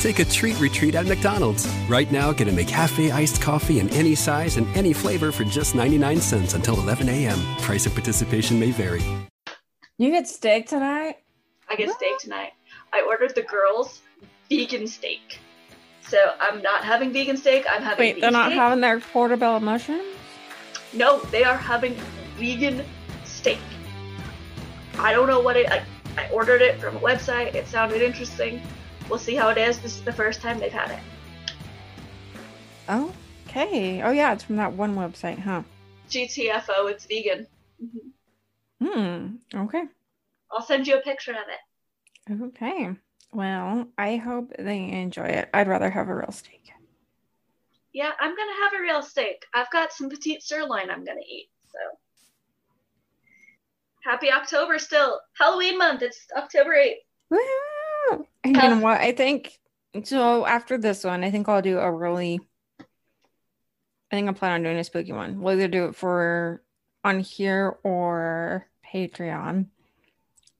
Take a treat retreat at McDonald's. Right now, get a McCafe iced coffee in any size and any flavor for just 99 cents until 11 a.m. Price of participation may vary. You get steak tonight? I get steak tonight. I ordered the girls vegan steak. So I'm not having vegan steak. I'm having Wait, beef they're not steak. having their portobello mushrooms? No, they are having vegan steak. I don't know what it. I, I ordered it from a website. It sounded interesting. We'll see how it is. This is the first time they've had it. Oh, okay. Oh, yeah, it's from that one website, huh? GTFO, it's vegan. Mhm. Hmm. Okay. I'll send you a picture of it. Okay. Well, I hope they enjoy it. I'd rather have a real steak. Yeah, I'm gonna have a real steak. I've got some petite sirloin I'm gonna eat. So happy October still. Halloween month. It's October 8th. Woo! And you know uh, what? I think so. After this one, I think I'll do a really. I think I plan on doing a spooky one. We'll either do it for on here or Patreon,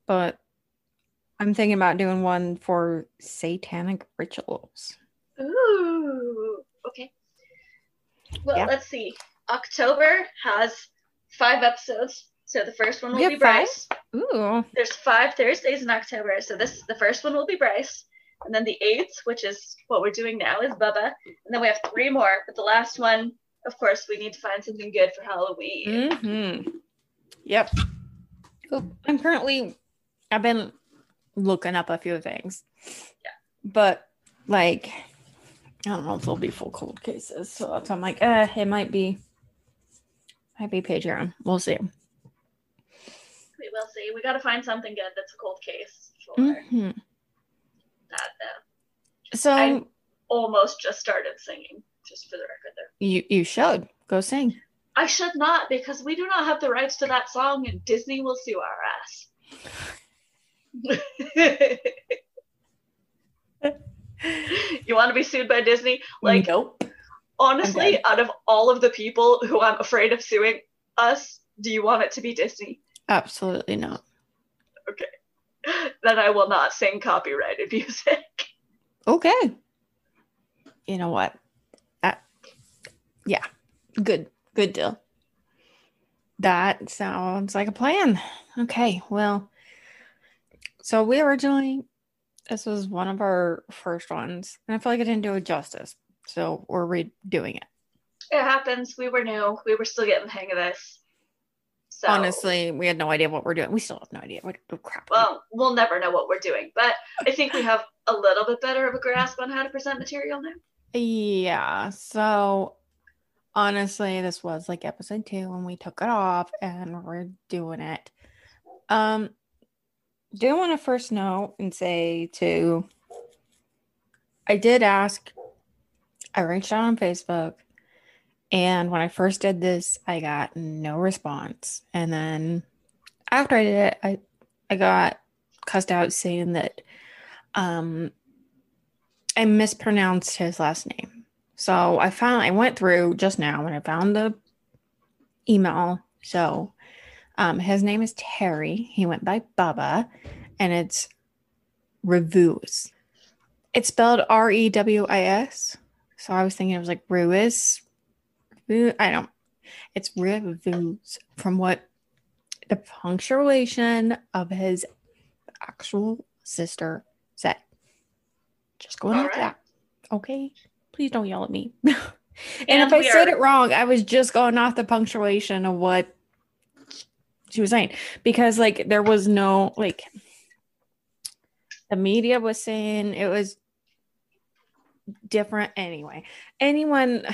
but I'm thinking about doing one for satanic rituals. Ooh. Okay. Well, Yeah. let's see. October has five episodes. So the first one will be five? Bryce. Ooh, There's five Thursdays in October. So this the first one will be Bryce. And then the eighth, which is what we're doing now, is Bubba. And then we have three more. But the last one, of course, we need to find something good for Halloween. Mm-hmm. Yep. I'm currently, I've been looking up a few things. Yeah. But like, I don't know if they'll be full cold cases. So that's why I'm like, uh, it might be, might be Patreon. We'll see. We will see. We got to find something good that's a cold case for Mhm. that. Though. So I- Almost just started singing, just for the record there. you you should go sing. I should not because we do not have the rights to that song and Disney will sue our ass. you want to be sued by Disney? Like, nope. honestly, out of all of the people who I'm afraid of suing us, do you want it to be Disney? Absolutely not. Okay. Then I will not sing copyrighted music. Okay. You know what? That, yeah, good, good deal. That sounds like a plan. Okay, well, so we originally, this was one of our first ones, and I feel like I didn't do it justice. So we're redoing it. It happens. We were new. We were still getting the hang of this. So, Honestly, we had no idea what we're doing. We still have no idea what oh, crap. well, we'll never know what we're doing, but I think we have a little bit better of a grasp on how to present material now. Yeah. So honestly, this was like episode two when we took it off and we're doing it. Um do want to first note and say to I did ask I reached out on Facebook and when I first did this, I got no response. And then after I did it, I I got cussed out saying that um I mispronounced his last name. So I found I went through just now and I found the email. So um his name is Terry. He went by Bubba and it's Rewis. It's spelled R E W I S. So I was thinking it was like Ruiz. I don't it's Rewis from what the punctuation of his actual sister said. Just going All like right. that. Okay. Please don't yell at me. and, And if I said are- it wrong, I was just going off the punctuation of what she was saying. Because like there was no like the media was saying it was different anyway. Anyone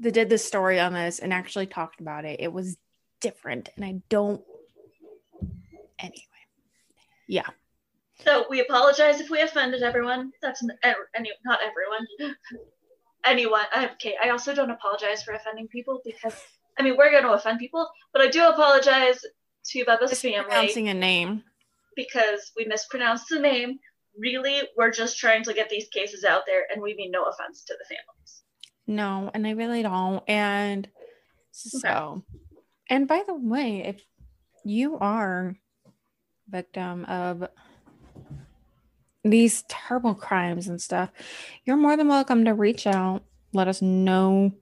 that did this story on this and actually talked about it, it was different. And I don't anyway. Yeah. So we apologize if we offended everyone. That's n- er- any, not everyone. Anyone. Okay. I also don't apologize for offending people because I mean we're going to offend people, but I do apologize to Bubba's family Pronouncing a name. because we mispronounced the name. Really, we're just trying to get these cases out there, and we mean no offense to the families. No, and I really don't. And so, and by the way, if you are victim of these terrible crimes and stuff, you're more than welcome to reach out. Let us know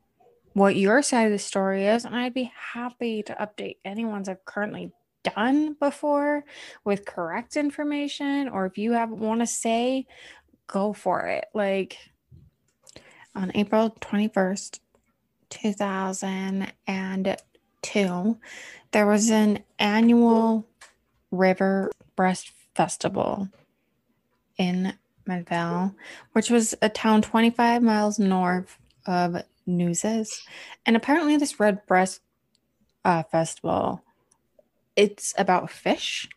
what your side of the story is, and I'd be happy to update anyone's I've currently done before with correct information, or if you have want to say, go for it. Like on April 21st, 2002, there was an annual Red Breast Festival in Melville, which was a town 25 miles north of Newses. And apparently, this Red Breast uh, Festival, it's about fish.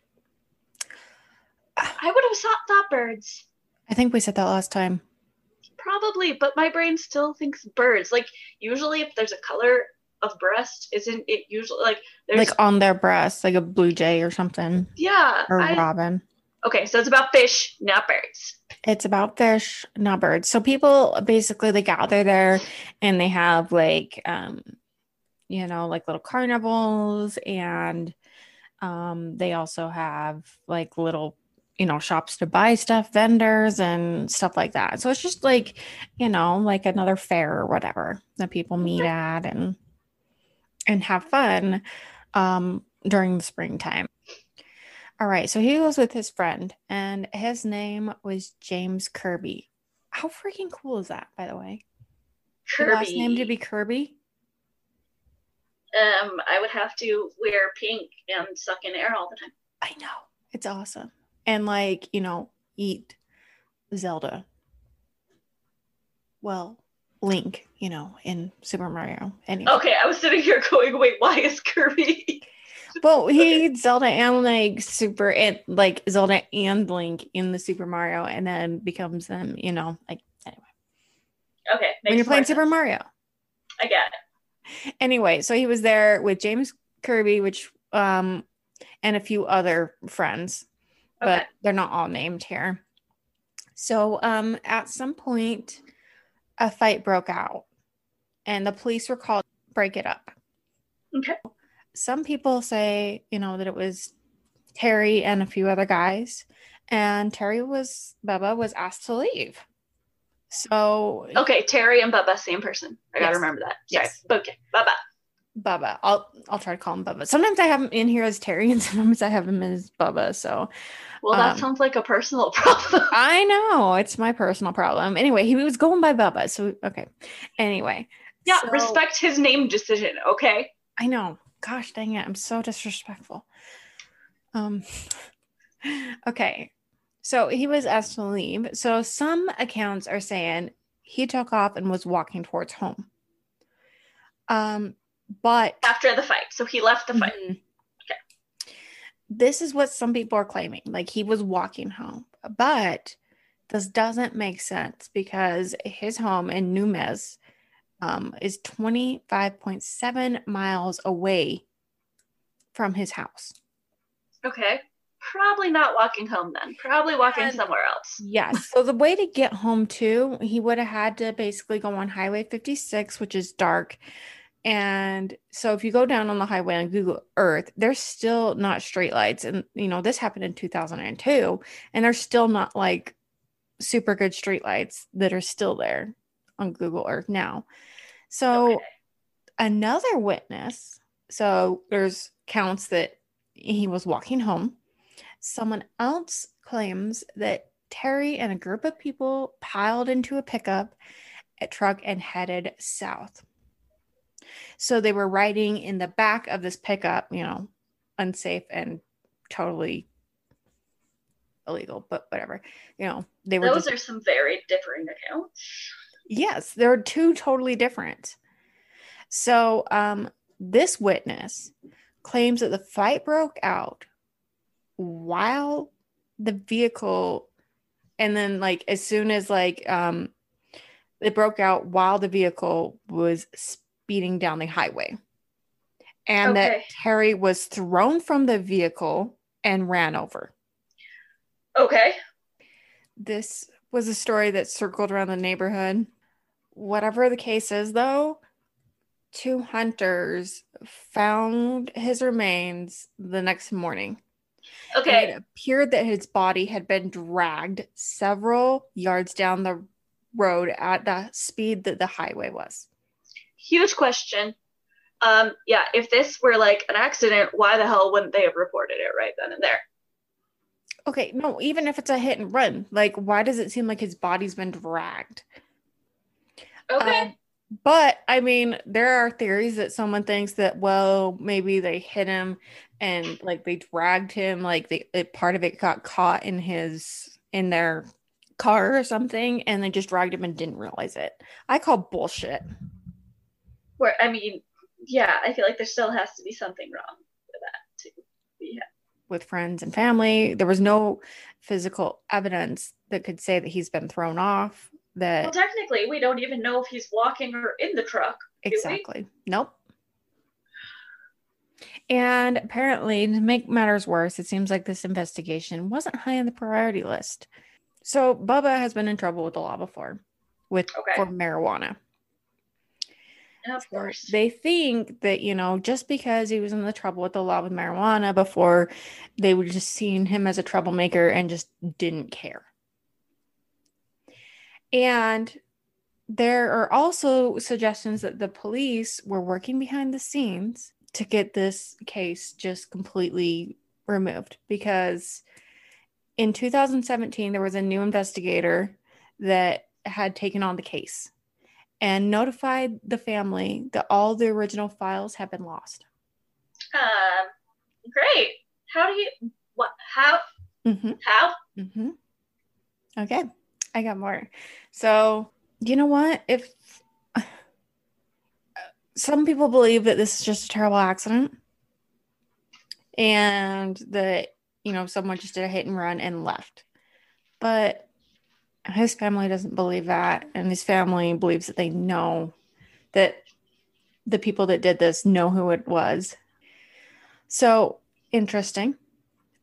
I would have thought birds, I think we said that last time. Probably, but my brain still thinks birds. Like usually, if there's a color of breast, isn't it usually like there's Like on their breast, like a blue jay or something, yeah? or I- robin. okay, so it's about fish, not birds. It's about fish, not birds. So people basically they gather there and they have like um you know, like little carnivals and um they also have like little you know shops to buy stuff, vendors and stuff like that. So it's just like, you know, like another fair or whatever that people meet at and and have fun um during the springtime. All right, so he was with his friend, and his name was James Kirby. How freaking cool is that, by the way? Your Kirby. last name to be Kirby? Um, I would have to wear pink and suck in air all the time. I know. It's awesome. And like, you know, eat Zelda. Well, Link, you know, in Super Mario. Anyway. Okay, I was sitting here going, wait, why is Kirby? Well, he eats Zelda and like Super and like Zelda and Link in the Super Mario and then becomes them, you know, like anyway. Okay, when you're playing more Super. Mario. I get it. anyway, so he was there with James Kirby, which um and a few other friends, but Okay. they're not all named here. So um at some point a fight broke out and the police were called to break it up. Okay. Some people say, you know, that it was Terry and a few other guys and Terry was Bubba was asked to leave. So Okay, Terry and Bubba, same person. I gotta remember that. Sorry. Yes. Okay, Bubba. Bubba. I'll I'll try to call him Bubba. Sometimes I have him in here as Terry, and sometimes I have him as Bubba. So Well, that Um, sounds like a personal problem. I know it's my personal problem. Anyway, he was going by Bubba. So okay. Anyway, yeah, so- respect his name decision, okay? I know. Gosh dang it, I'm so disrespectful. Um. Okay, so he was asked to leave. So some accounts are saying he took off and was walking towards home. Um, but After the fight. So he left the fight. Mhm. This is what some people are claiming. Like he was walking home. But this doesn't make sense because his home in Numes um, is 25.7 miles away from his house. Okay. Probably not walking home then. Probably walking And- somewhere else. Yes. So the way to get home too, he would have had to basically go on Highway 56, which is dark. And so if you go down on the highway on Google Earth, there's still not straight lights. And you know, this happened in 2002, and there's still not like super good street lights that are still there on Google Earth now. So Okay. another witness so there's counts that he was walking home someone else claims that terry and a group of people piled into a pickup a truck and headed south so they were riding in the back of this pickup you know unsafe and totally illegal but whatever you know they were Those just are some very differing accounts. Yes, they're two totally different. So, um, this witness claims that the fight broke out while the vehicle, and then like as soon as like um, it broke out while the vehicle was speeding down the highway, and that Okay. Terry was thrown from the vehicle and ran over. Okay. This was a story that circled around the neighborhood. Whatever the case is, though, two hunters found his remains the next morning. And Okay. It appeared that his body had been dragged several yards down the road at the speed that the highway was. Huge question. Um, yeah, if this were like an accident, why the hell wouldn't they have reported it right then and there? Okay, no, even if it's a hit and run, like, why does it seem like his body's been dragged? Okay. Um, but I mean, there are theories that someone thinks that, well, maybe they hit him and like they dragged him, like they it, part of it got caught in his in their car or something, and they just dragged him and didn't realize it. I call bullshit. Where I mean, yeah, I feel like there still has to be something wrong with that too. Yeah. with friends and family. There was no physical evidence that could say that he's been thrown off. That Well, technically, we don't even know if he's walking or in the truck. exactly. Nope. And apparently, to make matters worse, it seems like this investigation wasn't high on the priority list. So Bubba has been in trouble with the law before, with Okay. for marijuana. Of course. They think that, you know, just because he was in the trouble with the law with marijuana before, they would just seen him as a troublemaker and just didn't care. And there are also suggestions that the police were working behind the scenes to get this case just completely removed because in 2017 there was a new investigator that had taken on the case and notified the family that all the original files have been lost. Um, great. How do you? What? How? Mm-hmm. How? Mm-hmm. Okay, I got more. So, you know what? If some people believe that this is just a terrible accident and that, you know, someone just did a hit and run and left. But his family doesn't believe that. And his family believes that they know that the people that did this know who it was. So, interesting.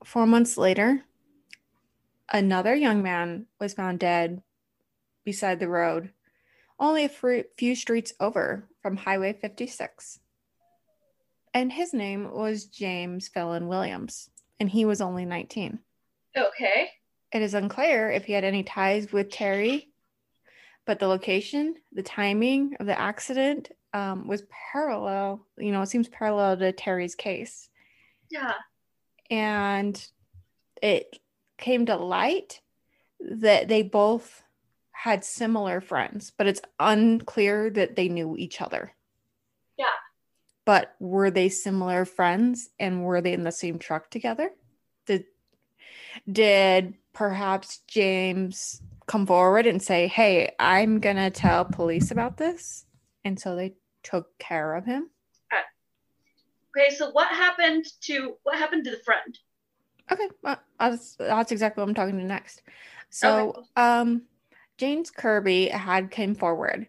Four months later, another young man was found dead beside the road, only a few streets over from Highway 56. And his name was James Fallon Williams, and he was only 19. Okay. It is unclear if he had any ties with Terry, but the location, the timing of the accident um, was parallel. You know, it seems parallel to Terry's case. Yeah. And it came to light that they both had similar friends, but it's unclear that they knew each other. Yeah. But were they similar friends and were they in the same truck together? Did perhaps James come forward and say, "Hey, I'm going to tell police about this?" And so they took care of him. Okay. So what happened to what happened to the friend? Okay, well, that's, that's exactly what I'm talking to next. So, Okay. um, James Kirby had came forward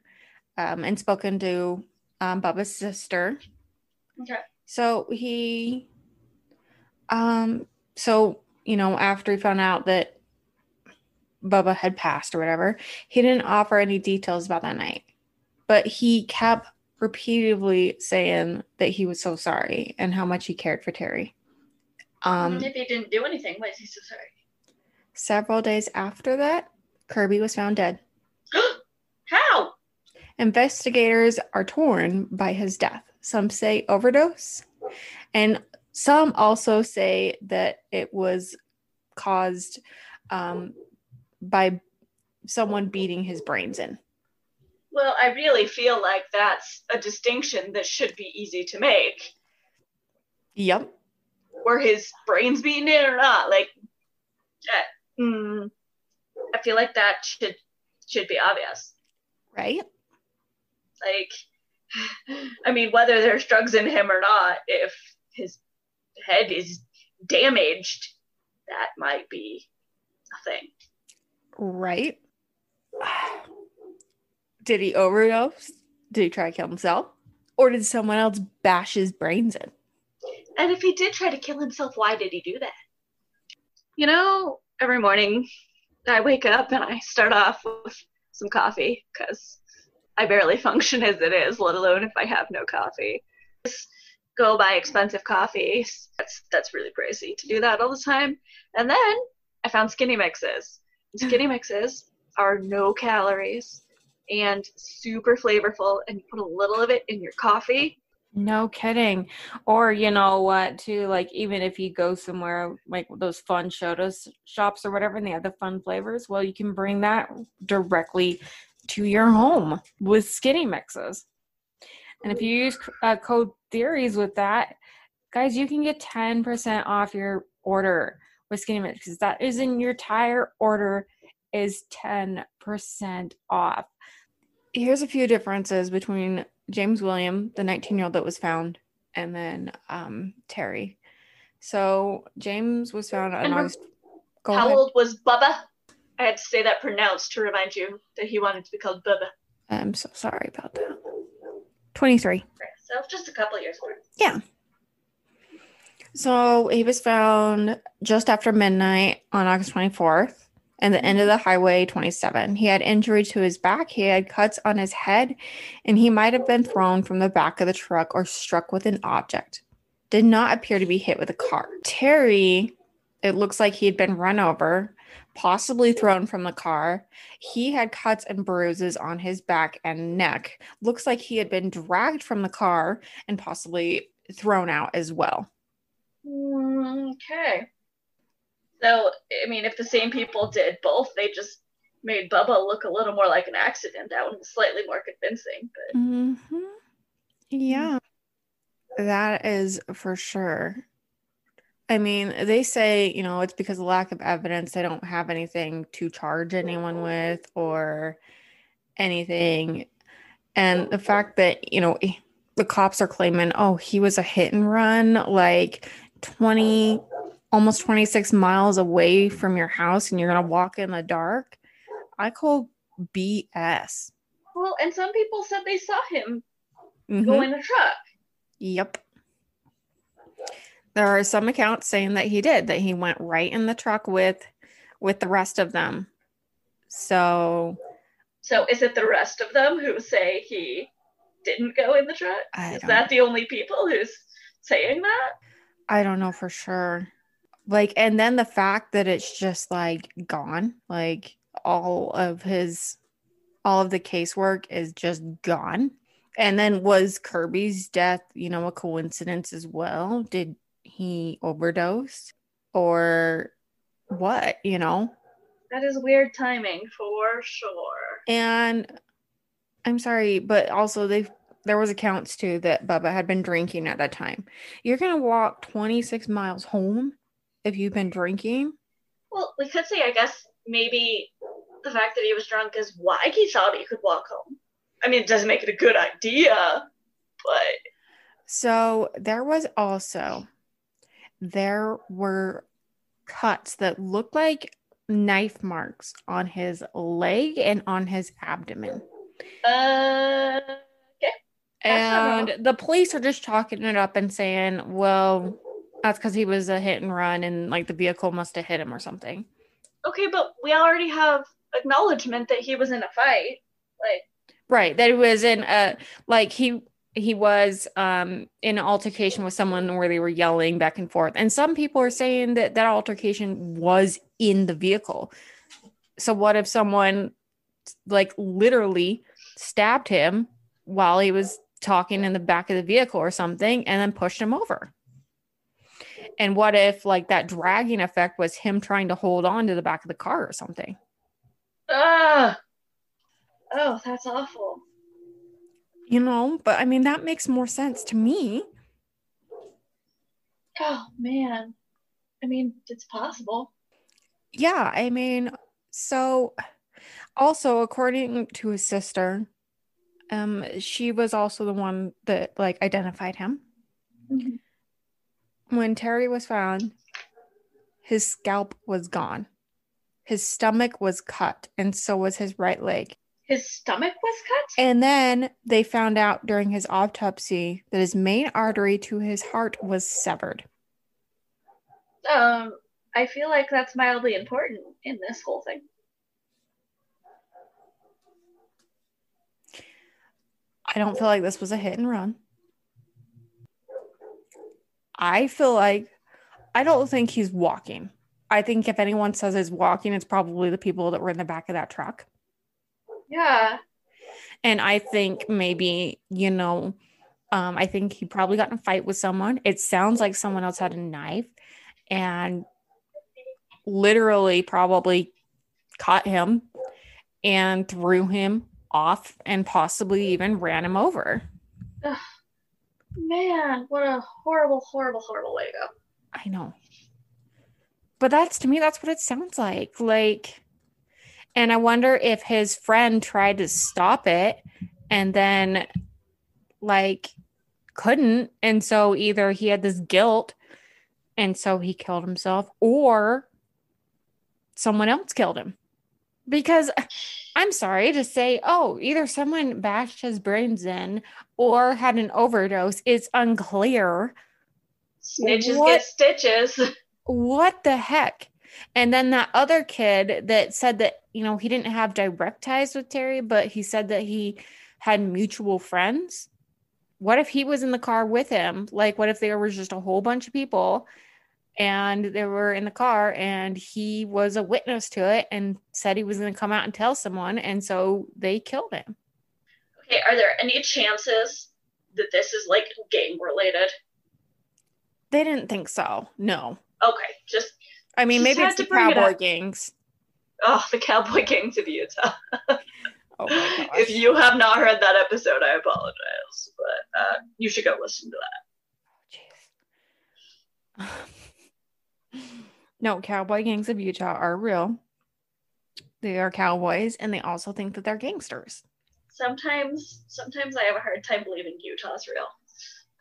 um, and spoken to um, Bubba's sister. Okay. So he, um, so you know, after he found out that Bubba had passed or whatever, he didn't offer any details about that night, but he kept repeatedly saying that he was so sorry and how much he cared for Terry. Um, if he didn't do anything, why is he so sorry? Several days after that, Kirby was found dead. How? Investigators are torn by his death. Some say overdose, and some also say that it was caused um, by someone beating his brains in. Well, I really feel like that's a distinction that should be easy to make. Yep. Were his brains beaten in or not? Like, uh, mm, I feel like that should should be obvious. Right? Like, I mean, whether there's drugs in him or not, if his head is damaged, that might be a thing. Right. Did he overdose? Did he try to kill himself? Or did someone else bash his brains in? And if he did try to kill himself, why did he do that? You know, every morning I wake up and I start off with some coffee because I barely function as it is, let alone if I have no coffee. Go buy expensive coffee. That's that's really crazy to do that all the time. And then I found skinny mixes. Skinny mixes are no calories and super flavorful and you put a little of it in your coffee No kidding. Or you know what, too, like even if you go somewhere like those fun Shotos shops or whatever and they have the fun flavors, well you can bring that directly to your home with skinny mixes. And if you use uh, code theories with that, guys, you can get 10% off your order with skinny because That is in your entire order is 10% off. Here's a few differences between James William, the 19 year old that was found, and then um, Terry. So James was found on August. Go How ahead. old was Bubba? I had to say that pronounced to remind you that he wanted to be called Bubba. I'm so sorry about that. 23. So just a couple years older. Yeah. So he was found just after midnight on August 24th and the end of the highway 27. He had injury to his back, he had cuts on his head, and he might have been thrown from the back of the truck or struck with an object. Did not appear to be hit with a car. Terry, it looks like he had been run over, possibly thrown from the car. He had cuts and bruises on his back and neck. Looks like he had been dragged from the car and possibly thrown out as well. Mm, Okay. So, I mean, if the same people did both, they just made Bubba look a little more like an accident. That one was slightly more convincing. But hmm Yeah, that is for sure. I mean, they say, you know, it's because of lack of evidence. They don't have anything to charge anyone with or anything. And the fact that, you know, the cops are claiming, oh, he was a hit and run like 20, almost 26 miles away from your house and you're going to walk in the dark. I call BS. well, and some people said they saw him Mhm. go in a truck. Yep. There are some accounts saying that he did, that he went right in the truck with with the rest of them. So So, is it the rest of them who say he didn't go in the truck? I Is that the only people who's saying that? I don't know for sure. Like, and then the fact that it's just like gone, like all of his all of the casework is just gone. And then was Kirby's death, you know, a coincidence as well? Did he overdosed or what, you know? That is weird timing for sure. And I'm sorry, but also they there was accounts too that Bubba had been drinking at that time. You're gonna walk 26 miles home if you've been drinking. Well, we could say, I guess, maybe the fact that he was drunk is why he thought he could walk home. I mean, it doesn't make it a good idea, but So there was also there were cuts that looked like knife marks on his leg and on his abdomen. uh, That's And the police are just chalking it up and saying, well, that's because he was a hit and run and like the vehicle must have hit him or something. okay, but we already have acknowledgement that he was in a fight. Like, Right. That he was in a like he he was um in an altercation with someone where they were yelling back and forth. And some people are saying that that altercation was in the vehicle. So what if someone like literally stabbed him while he was talking in the back of the vehicle or something and then pushed him over? And what if like that dragging effect was him trying to hold on to the back of the car or something? ah, oh, that's awful. You know, but I mean that makes more sense to me. Oh man, I mean, it's possible. Yeah, I mean, so also according to his sister, um, she was also the one that like identified him. When Terry was found, his scalp was gone. His stomach was cut, and so was his right leg. His stomach was cut? And then they found out during his autopsy that his main artery to his heart was severed. Um, I feel like that's mildly important in this whole thing. I don't feel like this was a hit and run. I feel like I don't think he's walking. I think if anyone says he's walking, it's probably the people that were in the back of that truck. Yeah. And I think maybe, you know, um, I think he probably got in a fight with someone. It sounds like someone else had a knife and literally probably caught him and threw him off and possibly even ran him over. Ugh. Man, what a horrible, horrible, horrible way to go. I know. But that's to me, that's what it sounds like. Like, and I wonder if his friend tried to stop it and then, like, couldn't. And so either he had this guilt and so he killed himself or someone else killed him. Because I'm sorry to say, oh, either someone bashed his brains in or had an overdose. It's unclear. Snitches What? get stitches. What the heck? And then that other kid that said that, you know, he didn't have direct ties with Terry, but he said that he had mutual friends. What if he was in the car with him? Like, what if there was just a whole bunch of people and they were in the car and he was a witness to it and said he was going to come out and tell someone. And so they killed him. Okay, are there any chances that this is like gang related? They didn't think so. No. Okay, just I mean, maybe it's the bring it cowboy gangs. oh, the cowboy gangs of Utah. Oh my if you have not heard that episode, I apologize, but uh, you should go listen to that. Jeez. no, cowboy gangs of Utah are real. They are cowboys and they also think that they're gangsters. Sometimes, sometimes I have a hard time believing Utah's real.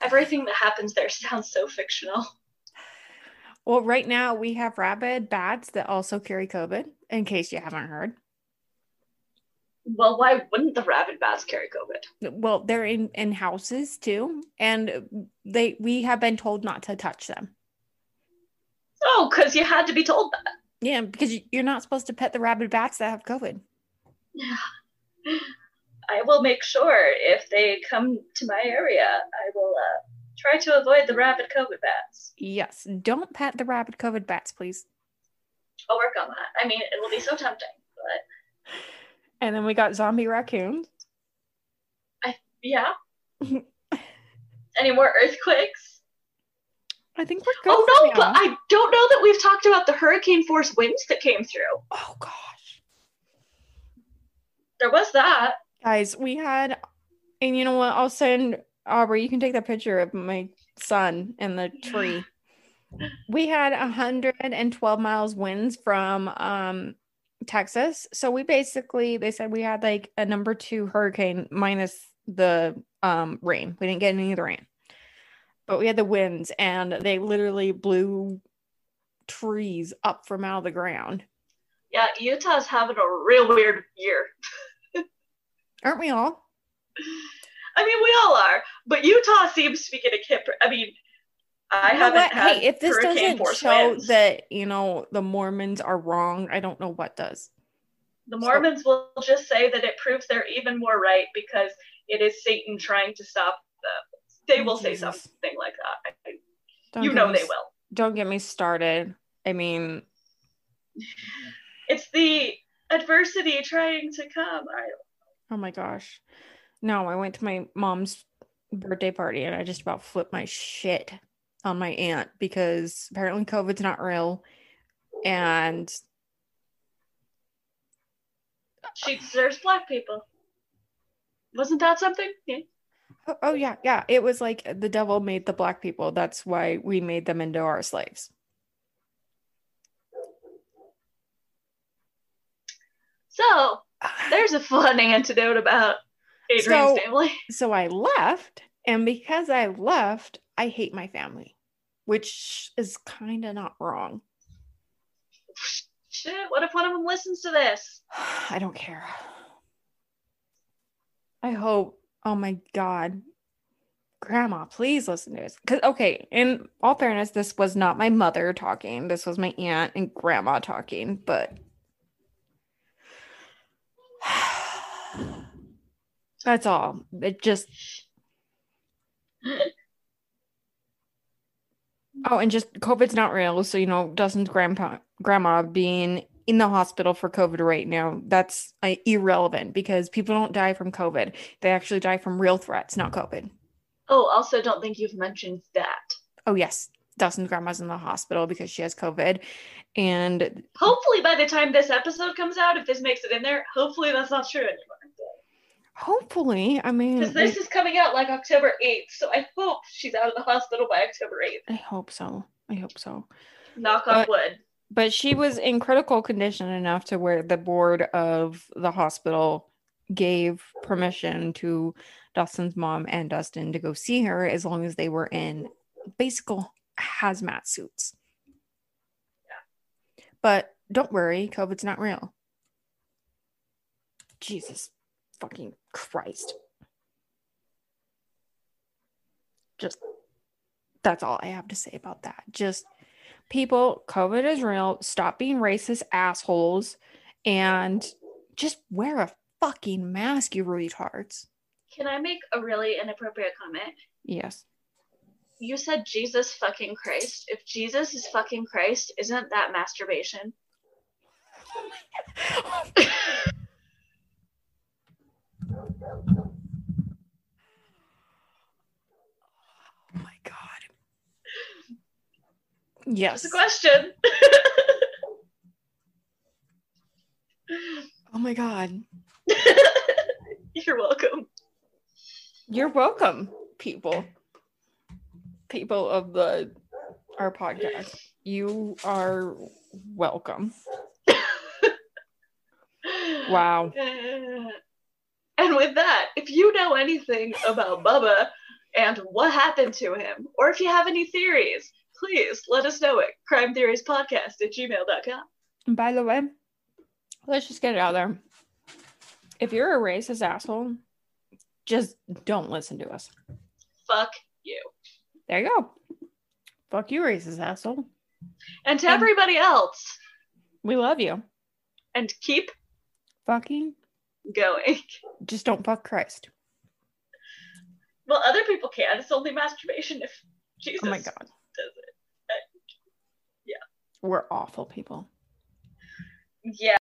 Everything that happens there sounds so fictional. Well, right now we have rabid bats that also carry COVID, in case you haven't heard. Well, why wouldn't the rabid bats carry COVID? Well, they're in, in houses too, and they we have been told not to touch them. Oh, because you had to be told that. Yeah, because you- you're not supposed to pet the rabid bats that have COVID. Yeah. I will make sure if they come to my area, I will uh, try to avoid the rabid COVID bats. Yes, don't pet the rabid COVID bats, please. I'll work on that. I mean, it will be so tempting, but And then we got zombie raccoons. yeah. Any more earthquakes? I think we're good. Oh no, but. I don't know that we've talked about the hurricane force winds that came through. oh gosh. There was that. guys we had and you know what i'll send aubrey you can take that picture of my son and the tree. We had 112 miles winds from um texas. So we basically they said we had like a number two hurricane minus the um rain. We didn't get any of the rain but we had the winds and they literally blew trees up from out of the ground. Yeah, Utah's having a real weird year. aren't we all I mean, we all are, but Utah seems to be getting hit. I mean, I You haven't Hey, if this hurricane doesn't show winds. that you know the Mormons are wrong, I don't know what does. The Mormons will just say that it proves they're even more right because it is Satan trying to stop them. They will say something like that. Don't you know me they will. Don't get me started. I mean, It's the adversity trying to come. I, oh my gosh. No, I went to my mom's birthday party and I just about flipped my shit on my aunt because apparently COVID's not real. And she deserves black people. Wasn't that something? Yeah. oh, oh yeah, yeah. It was like the devil made the black people. That's why we made them into our slaves. So there's a fun antidote about Adrian's So- family. so I left, and because I left, I hate my family, which is kind of not wrong. Shit, what if one of them listens to this? I don't care. I hope. Oh my god. Grandma, please listen to this. Cause okay, in all fairness, this was not my mother talking. This was my aunt and grandma talking, but that's all. It just Oh, and just COVID's not real. So, you know, Dustin's grandpa grandma being in the hospital for COVID right now, that's uh, irrelevant because people don't die from COVID. They actually die from real threats, not COVID. Oh, also, don't think you've mentioned that. Oh, yes. Dustin's grandma's in the hospital because she has COVID. And Hopefully, by the time this episode comes out, if this makes it in there, hopefully that's not true anymore. Hopefully, I mean, Because this is coming out like October 8th, so I hope she's out of the hospital by October 8th. I hope so. I hope so. Knock on But- wood. But she was in critical condition enough to where the board of the hospital gave permission to Dustin's mom and Dustin to go see her as long as they were in basic hazmat suits. But don't worry, COVID's not real. Jesus fucking Christ. Just that's all I have to say about that. Just people, COVID is real. Stop being racist assholes and just wear a fucking mask, you retards. Can I make a really inappropriate comment? Yes. You said Jesus fucking Christ. If Jesus is fucking Christ, isn't that masturbation? Oh my god. Yes. That's a question. Oh my god. You're welcome. You're welcome, people. People of the our podcast. You are welcome. Wow. And with that, if you know anything about Bubba and what happened to him, or if you have any theories, please let us know at Podcast at gmail.com. And by the way, let's just get it out there. If you're a racist asshole, just don't listen to us. Fuck you. There you go. Fuck you, racist asshole. And to Um, everybody else, We love you. and keep Fucking going. just don't fuck Christ. Well, other people can. It's only masturbation if Jesus Oh my god. does it. We're awful people. Yeah.